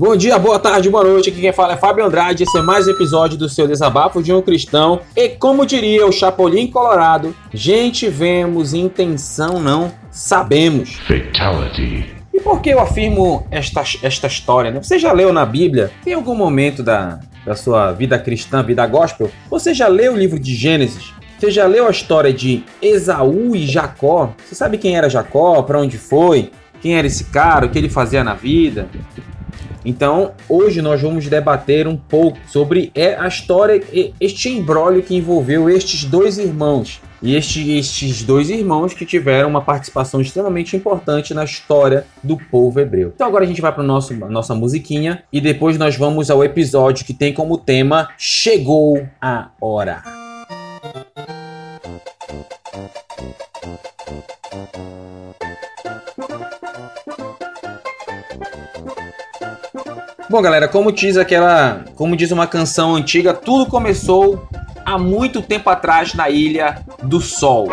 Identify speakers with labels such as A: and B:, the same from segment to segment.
A: Bom dia, boa tarde, boa noite. Aqui quem fala é Fábio Andrade. Esse é mais um episódio do seu Desabafo de um Cristão. E como diria o Chapolin Colorado, gente vemos, intenção não sabemos. Fatality. E por que eu afirmo esta, esta história? Né? Você já leu na Bíblia? Tem algum momento da, da sua vida cristã, vida gospel? Você já leu o livro de Gênesis? Você já leu a história de Esaú e Jacó? Você sabe quem era Jacó? Para onde foi? Quem era esse cara? O que ele fazia na vida? Então, hoje nós vamos debater um pouco sobre é, a história, este embrólio que envolveu estes dois irmãos. E este, estes dois irmãos que tiveram uma participação extremamente importante na história do povo hebreu. Então agora a gente vai para a nossa musiquinha e depois nós vamos ao episódio que tem como tema Chegou a Hora. Bom, galera, como diz aquela, como diz uma canção antiga, tudo começou há muito tempo atrás na Ilha do Sol.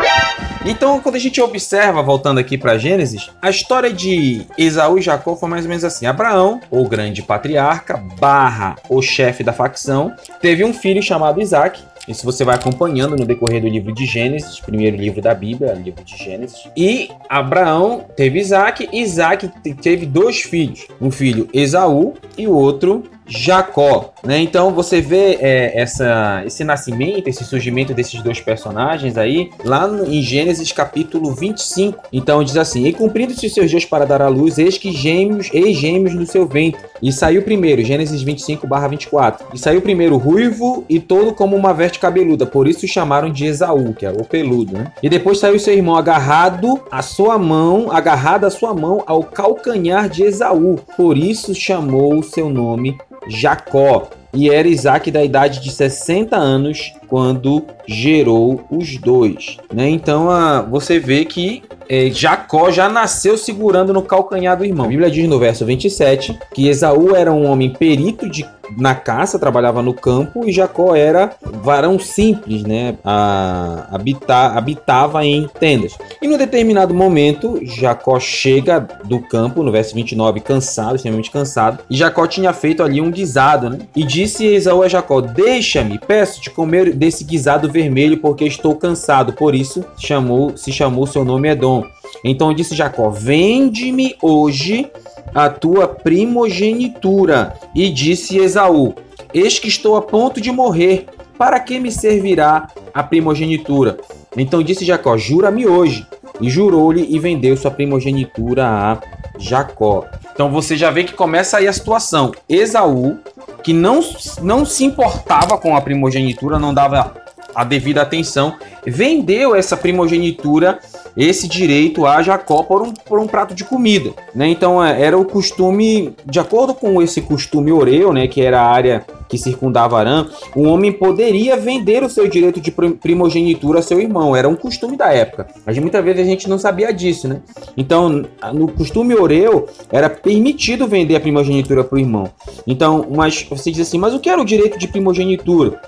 A: Então, quando a gente observa, voltando aqui para Gênesis, a história de Esaú e Jacó foi mais ou menos assim: Abraão, o grande patriarca, barra o chefe da facção, teve um filho chamado Isaac, isso você vai acompanhando no decorrer do livro de Gênesis, primeiro livro da Bíblia, livro de Gênesis. E Abraão teve Isaac, Isaac teve dois filhos, um filho Esaú e o outro Jacó, né? Então você vê é, essa, esse nascimento, esse surgimento desses dois personagens aí, lá no, em Gênesis capítulo 25. Então diz assim: E cumprindo-se seus dias para dar à luz, eis que gêmeos, eis gêmeos no seu ventre. E saiu primeiro, Gênesis 25 barra 24. E saiu primeiro ruivo e todo como uma veste cabeluda, por isso chamaram de Esaú, que é o peludo, né? E depois saiu seu irmão agarrado a sua mão, agarrado a sua mão ao calcanhar de Esaú, por isso chamou seu nome Jacó. E era Isaac da idade de 60 anos quando gerou os dois. Né? Então a, você vê que é, Jacó já nasceu segurando no calcanhar do irmão. A Bíblia diz no verso 27 que Esaú era um homem perito de, na caça, trabalhava no campo, e Jacó era varão simples, né? A, habitar, habitava em tendas. E no determinado momento, Jacó chega do campo, no verso 29, cansado, extremamente cansado, e Jacó tinha feito ali um guisado, né? E disse Esaú a Jacó: Deixa-me, peço de comer desse guisado vermelho, porque estou cansado. Por isso chamou, se chamou seu nome Edom. Então disse Jacó: Vende-me hoje a tua primogenitura. E disse Esaú: Eis que estou a ponto de morrer. Para que me servirá a primogenitura? Então disse Jacó: Jura-me hoje. E jurou-lhe e vendeu sua primogenitura a Jacó. Então você já vê que começa aí a situação. Esaú, que não, não se importava com a primogenitura, não dava a devida atenção, vendeu essa primogenitura esse direito a Jacó por um, por um prato de comida. Né? Então é, era o costume, de acordo com esse costume oreu, né, que era a área que circundava Arã, o homem poderia vender o seu direito de primogenitura a seu irmão. Era um costume da época. Mas muitas vezes a gente não sabia disso, né? Então, no costume oreu, era permitido vender a primogenitura para o irmão. Então, mas você diz assim, mas o que era o direito de primogenitura?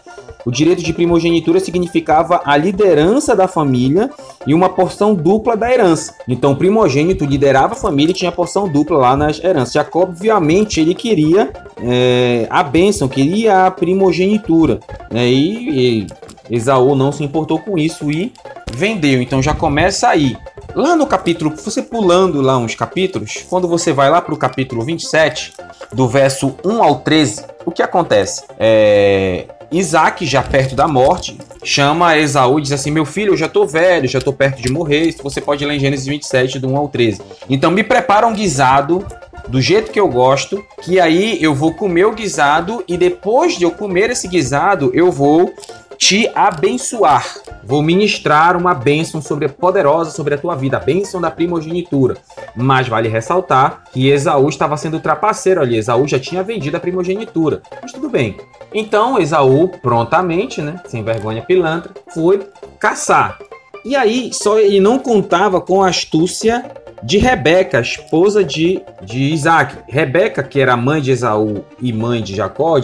A: O direito de primogenitura significava a liderança da família e uma porção dupla da herança. Então, o primogênito liderava a família e tinha porção dupla lá nas heranças. Jacob, obviamente, ele queria é, a bênção, queria a primogenitura. Né? E, e Esaú não se importou com isso e vendeu. Então, já começa aí. Lá no capítulo, você pulando lá uns capítulos, quando você vai lá para o capítulo 27, do verso 1 ao 13, o que acontece? É, Isaac, já perto da morte, chama Esaú e diz assim: Meu filho, eu já tô velho, já tô perto de morrer. Isso você pode ler em Gênesis 27, do 1 ao 13. Então me prepara um guisado do jeito que eu gosto, que aí eu vou comer o guisado e depois de eu comer esse guisado, eu vou te abençoar. Vou ministrar uma bênção sobre poderosa sobre a tua vida, a bênção da primogenitura. Mas vale ressaltar que Esaú estava sendo trapaceiro ali. Esaú já tinha vendido a primogenitura. Mas tudo bem. Então Esaú prontamente, né, sem vergonha pilantra, foi caçar. E aí só ele não contava com a astúcia de Rebeca, esposa de, de Isaac. Rebeca, que era mãe de Esaú e mãe de Jacó,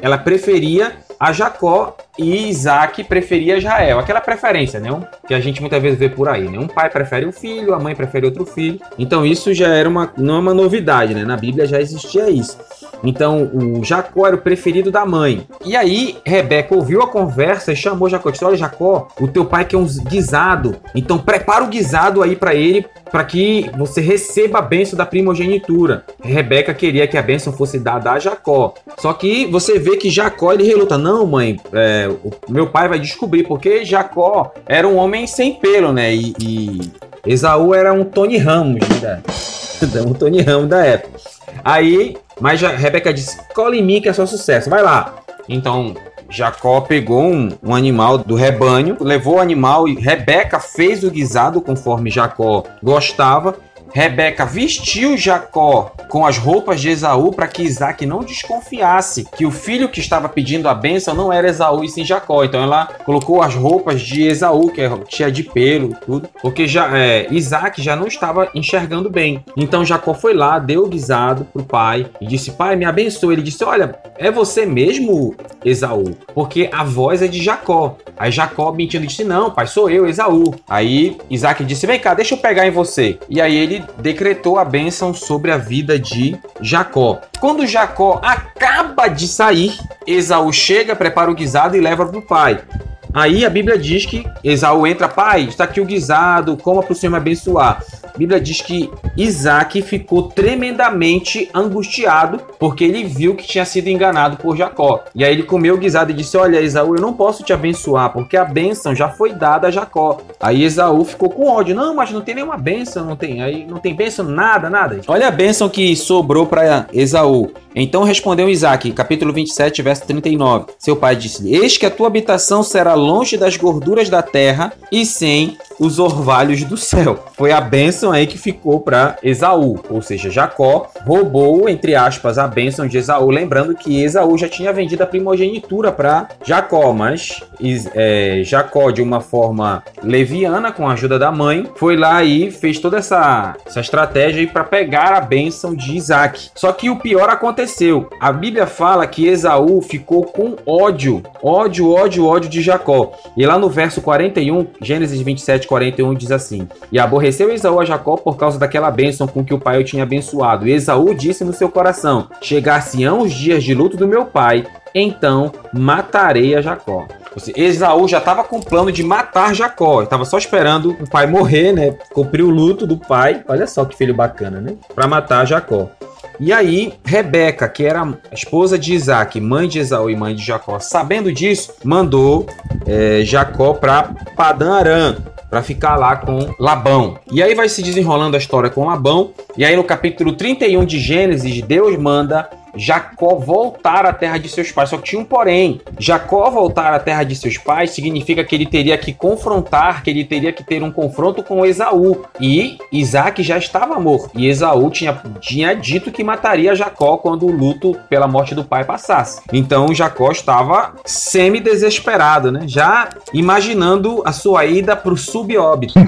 A: ela preferia a Jacó e Isaac preferia Israel. Aquela preferência, né? Que a gente muitas vezes vê por aí, né? Um pai prefere um filho, a mãe prefere outro filho. Então isso já era uma, não é uma novidade, né? Na Bíblia já existia isso. Então, o Jacó era o preferido da mãe. E aí, Rebeca ouviu a conversa e chamou Jacó. Disse: Olha, Jacó, o teu pai quer um guisado. Então, prepara o guisado aí para ele, para que você receba a bênção da primogenitura. Rebeca queria que a bênção fosse dada a Jacó. Só que você vê que Jacó ele reluta: Não, mãe, é, o meu pai vai descobrir, porque Jacó era um homem sem pelo, né? E, e Esaú era um Tony Ramos, né? um Tony Ramos da época. Aí mas já, Rebeca disse: cola em mim que é só sucesso, vai lá. Então Jacó pegou um, um, animal do rebanho, levou o animal e Rebeca fez o guisado conforme Jacó gostava Rebeca vestiu Jacó com as roupas de Esaú para que Isaac não desconfiasse que o filho que estava pedindo a bênção não era Esaú e sim Jacó. Então ela colocou as roupas de Esaú, que tinha de pelo tudo, porque já, é, Isaac já não estava enxergando bem. Então Jacó foi lá, deu o guisado pro pai e disse: Pai, me abençoe. Ele disse: Olha, é você mesmo, Esaú? Porque a voz é de Jacó. Aí Jacó mentindo disse: Não, pai, sou eu, Esaú. Aí Isaac disse: Vem cá, deixa eu pegar em você. E aí ele decretou a bênção sobre a vida de Jacó. Quando Jacó acaba de sair, Esaú chega, prepara o guisado e leva para o pai. Aí a Bíblia diz que Esaú entra, pai, está aqui o guisado, coma para o Senhor me abençoar. A Bíblia diz que Isaac ficou tremendamente angustiado porque ele viu que tinha sido enganado por Jacó. E aí ele comeu o guisado e disse: Olha, Esaú, eu não posso te abençoar porque a bênção já foi dada a Jacó. Aí Esaú ficou com ódio: Não, mas não tem nenhuma bênção, não tem. Aí não tem bênção, nada, nada. Olha a bênção que sobrou para Esaú. Então respondeu Isaac, capítulo 27, verso 39. Seu pai disse-lhe: Eis que a tua habitação será longe das gorduras da terra e sem os orvalhos do céu. Foi a bênção aí que ficou para Esaú, ou seja, Jacó roubou, entre aspas, a bênção de Esaú, lembrando que Esaú já tinha vendido a primogenitura para Jacó, mas é, Jacó, de uma forma leviana, com a ajuda da mãe, foi lá e fez toda essa, essa estratégia para pegar a bênção de Isaac. Só que o pior aconteceu. A Bíblia fala que Esaú ficou com ódio, ódio, ódio, ódio de Jacó. E lá no verso 41, Gênesis 27, 41 diz assim: E aborreceu Esaú a Jacó por causa daquela bênção com que o pai o tinha abençoado. E Esaú disse no seu coração: Chegar-se-ão os dias de luto do meu pai, então matarei a Jacó. Esaú já estava com o plano de matar Jacó. Estava só esperando o pai morrer, né? Cumprir o luto do pai. Olha só que filho bacana, né? Para matar Jacó. E aí, Rebeca, que era esposa de Isaac, mãe de Esaú e mãe de Jacó, sabendo disso, mandou é, Jacó para Padã Aram, para ficar lá com Labão. E aí vai se desenrolando a história com Labão. E aí no capítulo 31 de Gênesis, Deus manda Jacó voltar à terra de seus pais. Só que tinha um porém. Jacó voltar à terra de seus pais significa que ele teria que confrontar, que ele teria que ter um confronto com Esaú. E Isaac já estava morto. E Esaú tinha, tinha dito que mataria Jacó quando o luto pela morte do pai passasse. Então Jacó estava semi-desesperado, né? Já imaginando a sua ida para o subóbito.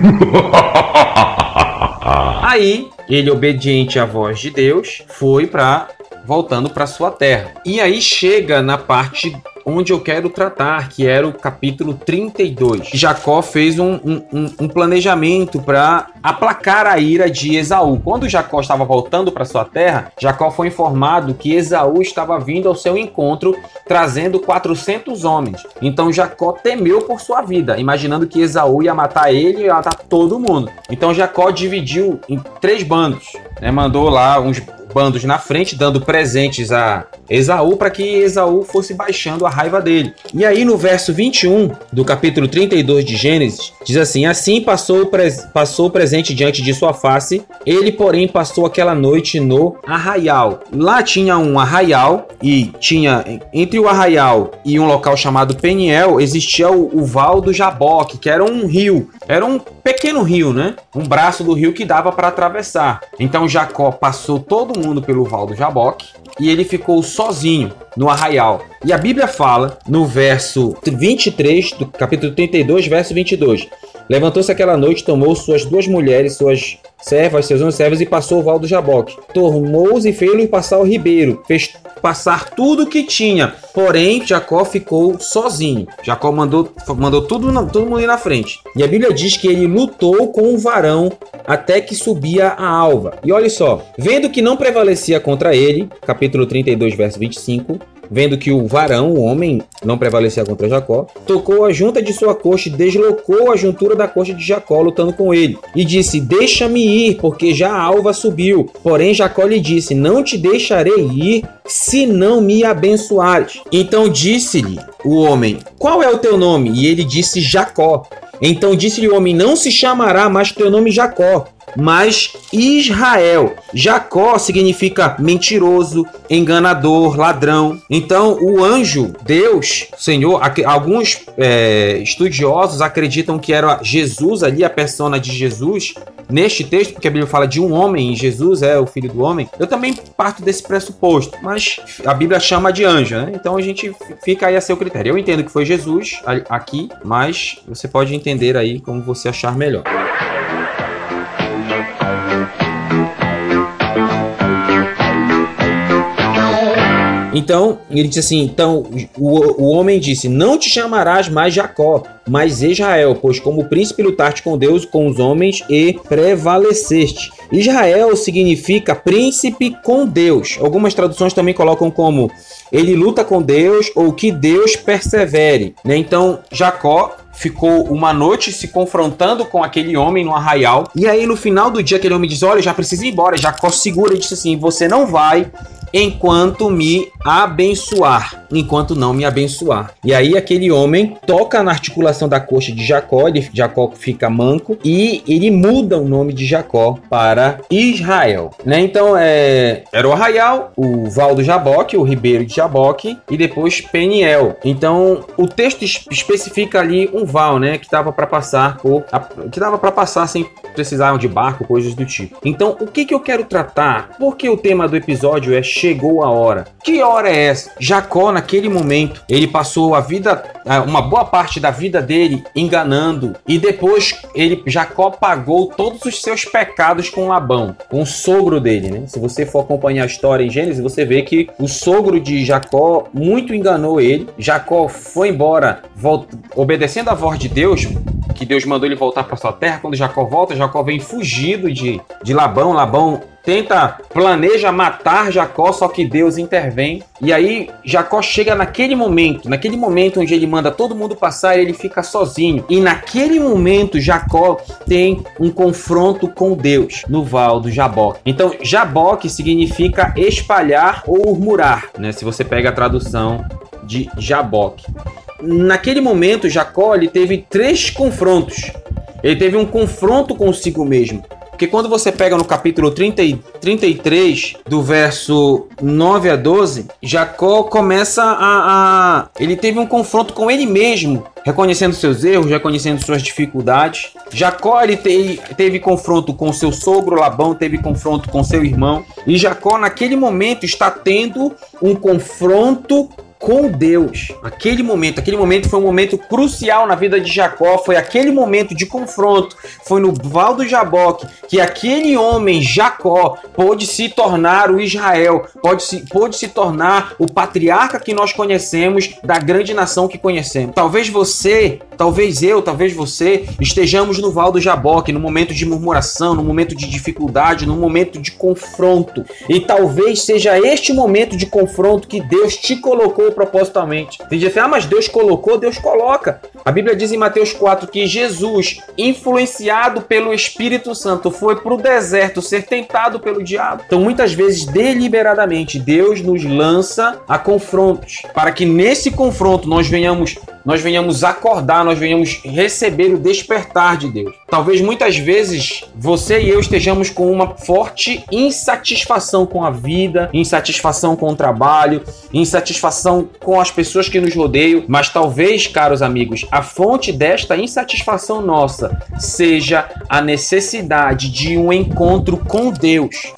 A: Aí, ele, obediente à voz de Deus, foi para voltando para sua terra. E aí chega na parte onde eu quero tratar, que era o capítulo 32. Jacó fez um, um, um planejamento para aplacar a ira de Esaú. Quando Jacó estava voltando para sua terra, Jacó foi informado que Esaú estava vindo ao seu encontro trazendo 400 homens. Então Jacó temeu por sua vida, imaginando que Esaú ia matar ele e ia matar todo mundo. Então Jacó dividiu em três bandos. Né? Mandou lá uns bandos na frente, dando presentes a Esaú para que Esaú fosse baixando a raiva dele. E aí no verso 21 do capítulo 32 de Gênesis, diz assim: Assim passou o, passou o presente diante de sua face, ele, porém, passou aquela noite no arraial. Lá tinha um arraial e tinha entre o arraial e um local chamado Peniel existia o, o Val do Jaboque, que era um rio, era um pequeno rio, né? Um braço do rio que dava para atravessar. Então Jacó passou todo mundo pelo Val do Jaboque e ele ficou sozinho no arraial. E a Bíblia fala no verso 23 do capítulo 32, verso 22. Levantou-se aquela noite, tomou suas duas mulheres, suas servas, seus onze servos e passou o val do Jaboque. Tomou-os e fez-lhe passar o ribeiro, fez passar tudo o que tinha. Porém, Jacó ficou sozinho. Jacó mandou, mandou tudo, todo mundo ir na frente. E a Bíblia diz que ele lutou com o varão até que subia a alva. E olha só, vendo que não prevalecia contra ele, capítulo 32, verso 25, Vendo que o varão, o homem, não prevalecia contra Jacó, tocou a junta de sua coxa e deslocou a juntura da coxa de Jacó, lutando com ele. E disse: Deixa-me ir, porque já a alva subiu. Porém, Jacó lhe disse: Não te deixarei ir, se não me abençoares. Então disse-lhe o homem: Qual é o teu nome? E ele disse: Jacó. Então disse-lhe o homem: Não se chamará mais teu nome Jacó, mas Israel. Jacó significa mentiroso, enganador, ladrão. Então, o anjo, Deus, Senhor, alguns é, estudiosos acreditam que era Jesus ali, a persona de Jesus, neste texto, porque a Bíblia fala de um homem e Jesus é o filho do homem. Eu também parto desse pressuposto, mas a Bíblia chama de anjo, né? Então a gente fica aí a seu critério. Eu entendo que foi Jesus aqui, mas você pode entender aí como você achar melhor. Então, ele disse assim: então o, o homem disse: Não te chamarás mais Jacó, mas Israel, pois como príncipe lutaste com Deus, com os homens e prevaleceste. Israel significa príncipe com Deus. Algumas traduções também colocam como ele luta com Deus ou que Deus persevere. Né? Então, Jacó ficou uma noite se confrontando com aquele homem no arraial. E aí, no final do dia, aquele homem diz: Olha, já precisa ir embora. Jacó segura e disse assim: Você não vai enquanto me abençoar, enquanto não me abençoar. E aí aquele homem toca na articulação da coxa de Jacó, ele, Jacó fica manco e ele muda o nome de Jacó para Israel, né? Então é, era o arraial, o val do Jaboque, o ribeiro de Jaboque e depois Peniel. Então o texto especifica ali um val, né, que estava para passar por que dava para passar sem precisar de barco, coisas do tipo. Então o que que eu quero tratar? Porque o tema do episódio é chegou a hora. Que hora é essa? Jacó, naquele momento, ele passou a vida, uma boa parte da vida dele enganando, e depois ele, Jacó, pagou todos os seus pecados com Labão, com o sogro dele, né? Se você for acompanhar a história em Gênesis, você vê que o sogro de Jacó muito enganou ele. Jacó foi embora, volta, obedecendo a voz de Deus, que Deus mandou ele voltar para sua terra. Quando Jacó volta, Jacó vem fugido de, de Labão. Labão tenta, planeja matar Jacó, só que Deus intervém. E aí Jacó chega naquele momento, naquele momento onde ele manda todo mundo passar, ele fica sozinho. E naquele momento Jacó tem um confronto com Deus no val do Jaboque. Então Jaboque significa espalhar ou murmurar, né? Se você pega a tradução de Jaboque. Naquele momento Jacó ele teve três confrontos. Ele teve um confronto consigo mesmo. Porque quando você pega no capítulo 30, 33, do verso 9 a 12, Jacó começa a, a. Ele teve um confronto com ele mesmo, reconhecendo seus erros, reconhecendo suas dificuldades. Jacó ele te, teve confronto com seu sogro Labão, teve confronto com seu irmão. E Jacó, naquele momento, está tendo um confronto com Deus. Aquele momento, aquele momento foi um momento crucial na vida de Jacó, foi aquele momento de confronto, foi no Val do Jaboque que aquele homem, Jacó, pôde se tornar o Israel, pôde se, pôde se tornar o patriarca que nós conhecemos da grande nação que conhecemos. Talvez você, talvez eu, talvez você estejamos no Val do Jaboque, no momento de murmuração, no momento de dificuldade, no momento de confronto. E talvez seja este momento de confronto que Deus te colocou propositalmente. Tem gente assim, ah, mas Deus colocou, Deus coloca. A Bíblia diz em Mateus 4 que Jesus, influenciado pelo Espírito Santo, foi para o deserto ser tentado pelo diabo. Então, muitas vezes, deliberadamente, Deus nos lança a confrontos, para que nesse confronto nós venhamos nós venhamos acordar, nós venhamos receber o despertar de Deus. Talvez muitas vezes você e eu estejamos com uma forte insatisfação com a vida, insatisfação com o trabalho, insatisfação com as pessoas que nos rodeiam, mas talvez, caros amigos, a fonte desta insatisfação nossa seja a necessidade de um encontro com Deus.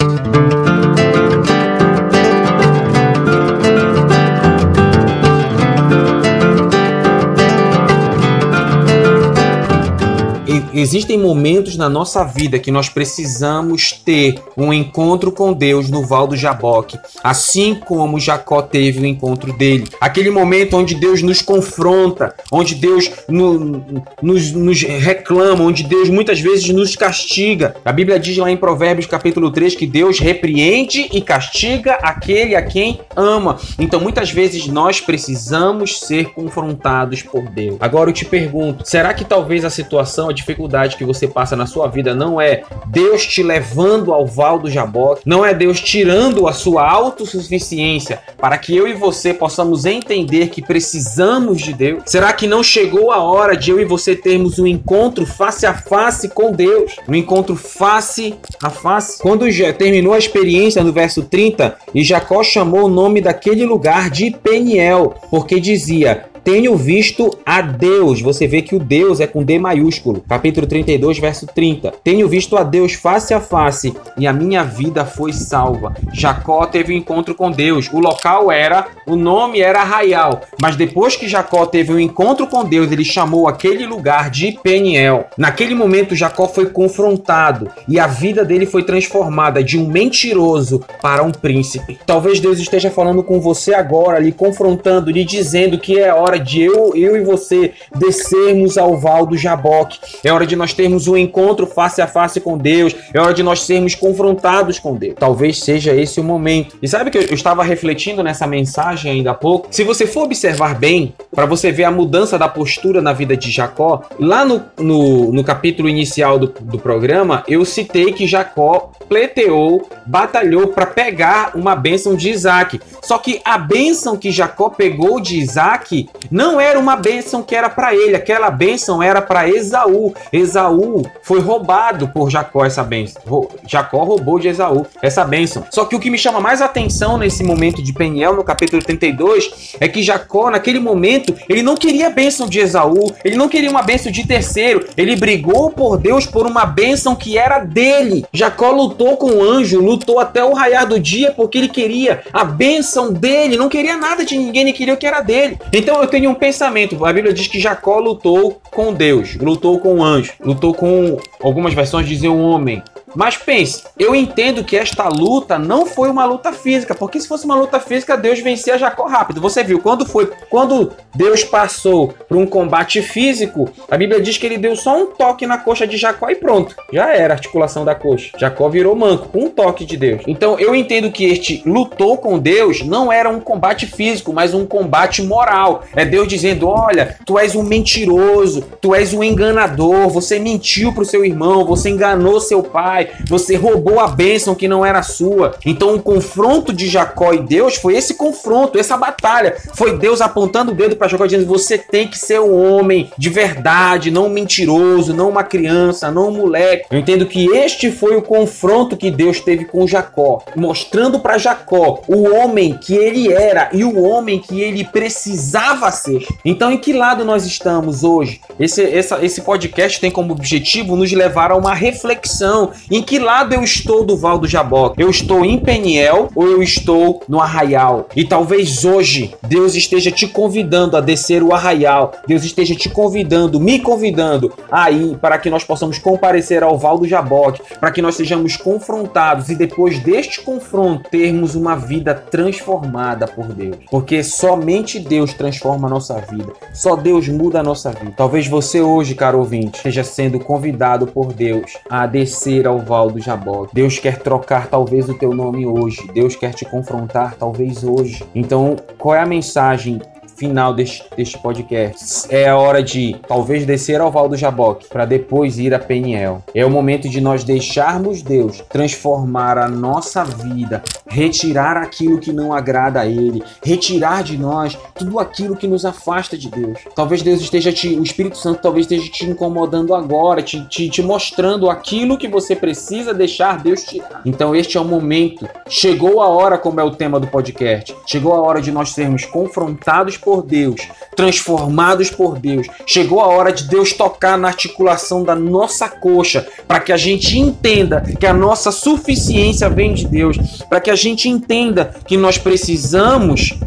A: Existem momentos na nossa vida que nós precisamos ter um encontro com Deus no Val do Jaboque, assim como Jacó teve o encontro dele. Aquele momento onde Deus nos confronta, onde Deus no, nos, nos reclama, onde Deus muitas vezes nos castiga. A Bíblia diz lá em Provérbios capítulo 3 que Deus repreende e castiga aquele a quem ama. Então muitas vezes nós precisamos ser confrontados por Deus. Agora eu te pergunto, será que talvez a situação, a dificuldade que você passa na sua vida não é Deus te levando ao val do Jaboque, não é Deus tirando a sua autossuficiência para que eu e você possamos entender que precisamos de Deus? Será que não chegou a hora de eu e você termos um encontro face a face com Deus? Um encontro face a face? Quando já terminou a experiência no verso 30, e Jacó chamou o nome daquele lugar de Peniel, porque dizia: tenho visto a Deus. Você vê que o Deus é com D maiúsculo. Capítulo 32, verso 30. Tenho visto a Deus face a face e a minha vida foi salva. Jacó teve um encontro com Deus. O local era, o nome era Arraial. Mas depois que Jacó teve um encontro com Deus, ele chamou aquele lugar de Peniel. Naquele momento, Jacó foi confrontado e a vida dele foi transformada de um mentiroso para um príncipe. Talvez Deus esteja falando com você agora, lhe confrontando, lhe dizendo que é hora hora de eu, eu e você descermos ao val do Jaboque. É hora de nós termos um encontro face a face com Deus. É hora de nós sermos confrontados com Deus. Talvez seja esse o momento. E sabe que eu, estava refletindo nessa mensagem ainda há pouco? Se você for observar bem, para você ver a mudança da postura na vida de Jacó, lá no, no, no capítulo inicial do, do programa, eu citei que Jacó pleiteou, batalhou para pegar uma bênção de Isaac. Só que a bênção que Jacó pegou de Isaac não era uma bênção que era para ele, aquela bênção era para Esaú. Esaú foi roubado por Jacó essa bênção. Jacó roubou de Esaú essa bênção. Só que o que me chama mais atenção nesse momento de Peniel, no capítulo 32, é que Jacó, naquele momento, ele não queria a bênção de Esaú, ele não queria uma bênção de terceiro, ele brigou por Deus por uma bênção que era dele. Jacó lutou com o anjo, lutou até o raiar do dia porque ele queria a bênção dele, não queria nada de ninguém, ele queria o que era dele. Então eu tenho um pensamento. A Bíblia diz que Jacó lutou com Deus, lutou com o anjo, lutou com algumas versões dizem um homem, mas pense, eu entendo que esta luta não foi uma luta física, porque se fosse uma luta física, Deus vencia Jacó rápido. Você viu, quando foi, quando Deus passou para um combate físico, a Bíblia diz que ele deu só um toque na coxa de Jacó e pronto, já era a articulação da coxa. Jacó virou manco com um toque de Deus. Então eu entendo que este lutou com Deus não era um combate físico, mas um combate moral. É Deus dizendo: "Olha, tu és um mentiroso, tu és um enganador, você mentiu para o seu irmão, você enganou seu pai, pai, você roubou a bênção que não era sua. Então o confronto de Jacó e Deus foi esse confronto, essa batalha. Foi Deus apontando o dedo para Jacó dizendo: você tem que ser um homem de verdade, não um mentiroso, não uma criança, não um moleque. Eu entendo que este foi o confronto que Deus teve com Jacó, mostrando para Jacó o homem que ele era e o homem que ele precisava ser. Então, em que lado nós estamos hoje? Esse, essa, esse podcast tem como objetivo nos levar a uma reflexão em que lado eu estou do Val do Jaboque? Eu estou em Peniel ou eu estou no Arraial? E talvez hoje Deus esteja te convidando a descer o Arraial. Deus esteja te convidando, me convidando aí para que nós possamos comparecer ao Val do Jaboque, para que nós sejamos confrontados e depois deste confronto termos uma vida transformada por Deus. Porque somente Deus transforma a nossa vida. Só Deus muda a nossa vida. Talvez você hoje, caro ouvinte, esteja sendo convidado por Deus a descer ao val do Jaboque. Deus quer trocar talvez o teu nome hoje. Deus quer te confrontar talvez hoje. Então, qual é a mensagem final deste, deste podcast. É a hora de talvez descer ao Val do Jaboque para depois ir a Peniel. É o momento de nós deixarmos Deus transformar a nossa vida, retirar aquilo que não agrada a Ele, retirar de nós tudo aquilo que nos afasta de Deus. Talvez Deus esteja te, o Espírito Santo talvez esteja te incomodando agora, te, te, te mostrando aquilo que você precisa deixar Deus tirar. Então este é o momento. Chegou a hora, como é o tema do podcast. Chegou a hora de nós sermos confrontados por por Deus, transformados por Deus. Chegou a hora de Deus tocar na articulação da nossa coxa, para que a gente entenda que a nossa suficiência vem de Deus, para que a gente entenda que nós precisamos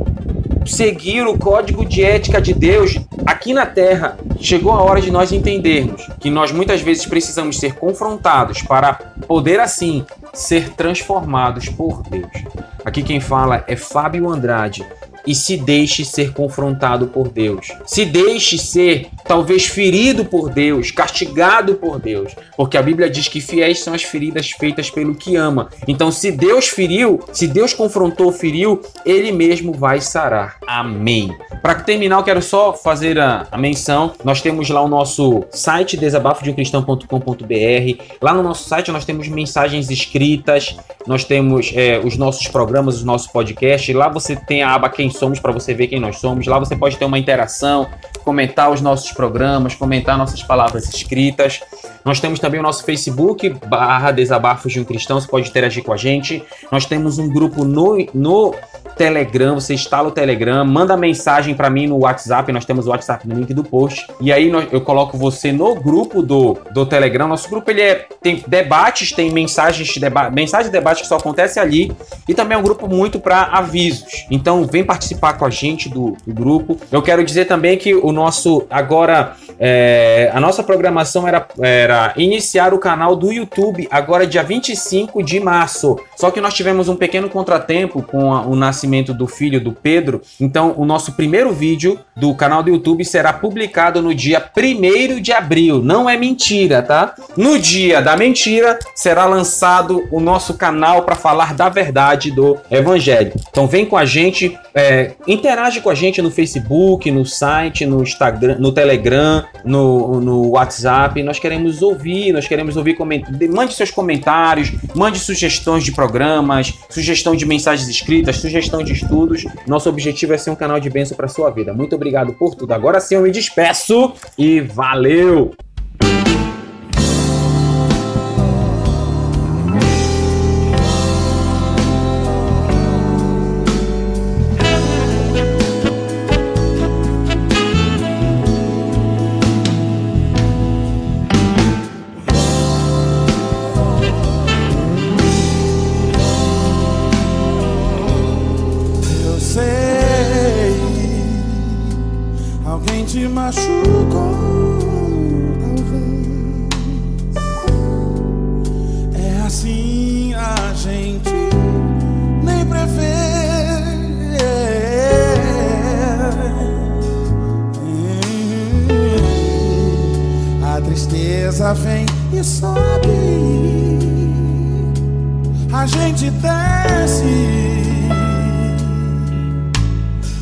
A: seguir o código de ética de Deus aqui na Terra. Chegou a hora de nós entendermos que nós muitas vezes precisamos ser confrontados para poder assim ser transformados por Deus. Aqui quem fala é Fábio Andrade e se deixe ser confrontado por Deus. Se deixe ser, talvez, ferido por Deus, castigado por Deus. Porque a Bíblia diz que fiéis são as feridas feitas pelo que ama. Então, se Deus feriu, se Deus confrontou, feriu, ele mesmo vai sarar. Amém. Para terminar, eu quero só fazer a, a, menção. Nós temos lá o nosso site desabafodeumcristão.com.br. Lá no nosso site nós temos mensagens escritas, nós temos é, os nossos programas, os nossos podcasts. Lá você tem a aba Quem Somos para você ver quem nós somos. Lá você pode ter uma interação, comentar os nossos programas, comentar nossas palavras escritas. Nós temos também o nosso Facebook, barra Desabafos de um Cristão, você pode interagir com a gente. Nós temos um grupo no, no Telegram, você instala o Telegram, manda mensagem para mim no WhatsApp, nós temos o WhatsApp no link do post. E aí eu coloco você no grupo do, do Telegram. Nosso grupo ele é, tem debates, tem mensagens de deba mensagens de debate que só acontece ali e também é um grupo muito para avisos. Então vem participar com a gente do, do, grupo. Eu quero dizer também que o nosso agora é, a nossa programação era, era iniciar o canal do YouTube agora dia 25 de março. Só que nós tivemos um pequeno contratempo com a, o nascimento do filho do Pedro. Então, o nosso primeiro vídeo do canal do YouTube será publicado no dia 1 de abril. Não é mentira, tá? No dia da mentira será lançado o nosso canal para falar da verdade do Evangelho. Então, vem com a gente, é, interage com a gente no Facebook, no site, no Instagram, no Telegram, no, no WhatsApp. Nós queremos ouvir, nós queremos ouvir comentários. Mande seus comentários, mande sugestões de programas, sugestão de mensagens escritas, sugestão de estudos. Nosso objetivo é ser um canal de bênção para sua vida. Muito obrigado por tudo. Agora sim eu me despeço e valeu!
B: a gente desce.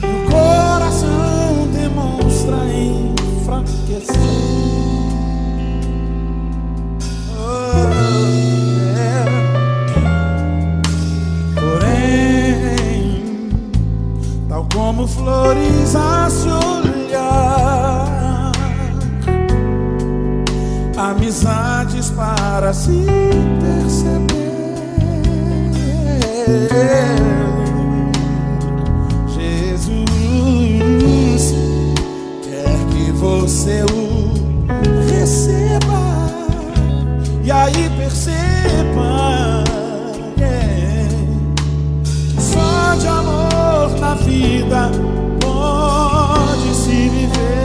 B: O coração demonstra enfraquecer. como flores a se olhar, amizades para se perceber. Jesus quer que você o receba e aí perceba é, só de amor na vida pode se viver.